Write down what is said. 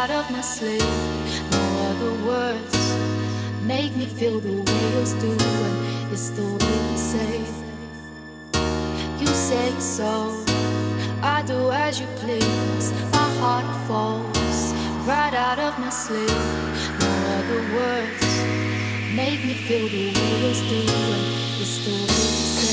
out of my sleep. No other words make me feel the way yours do, and it's the way you say. You say so, I do as you please. My heart falls right out of my sleep. No other words make me feel the way yours do, and it's the way you say.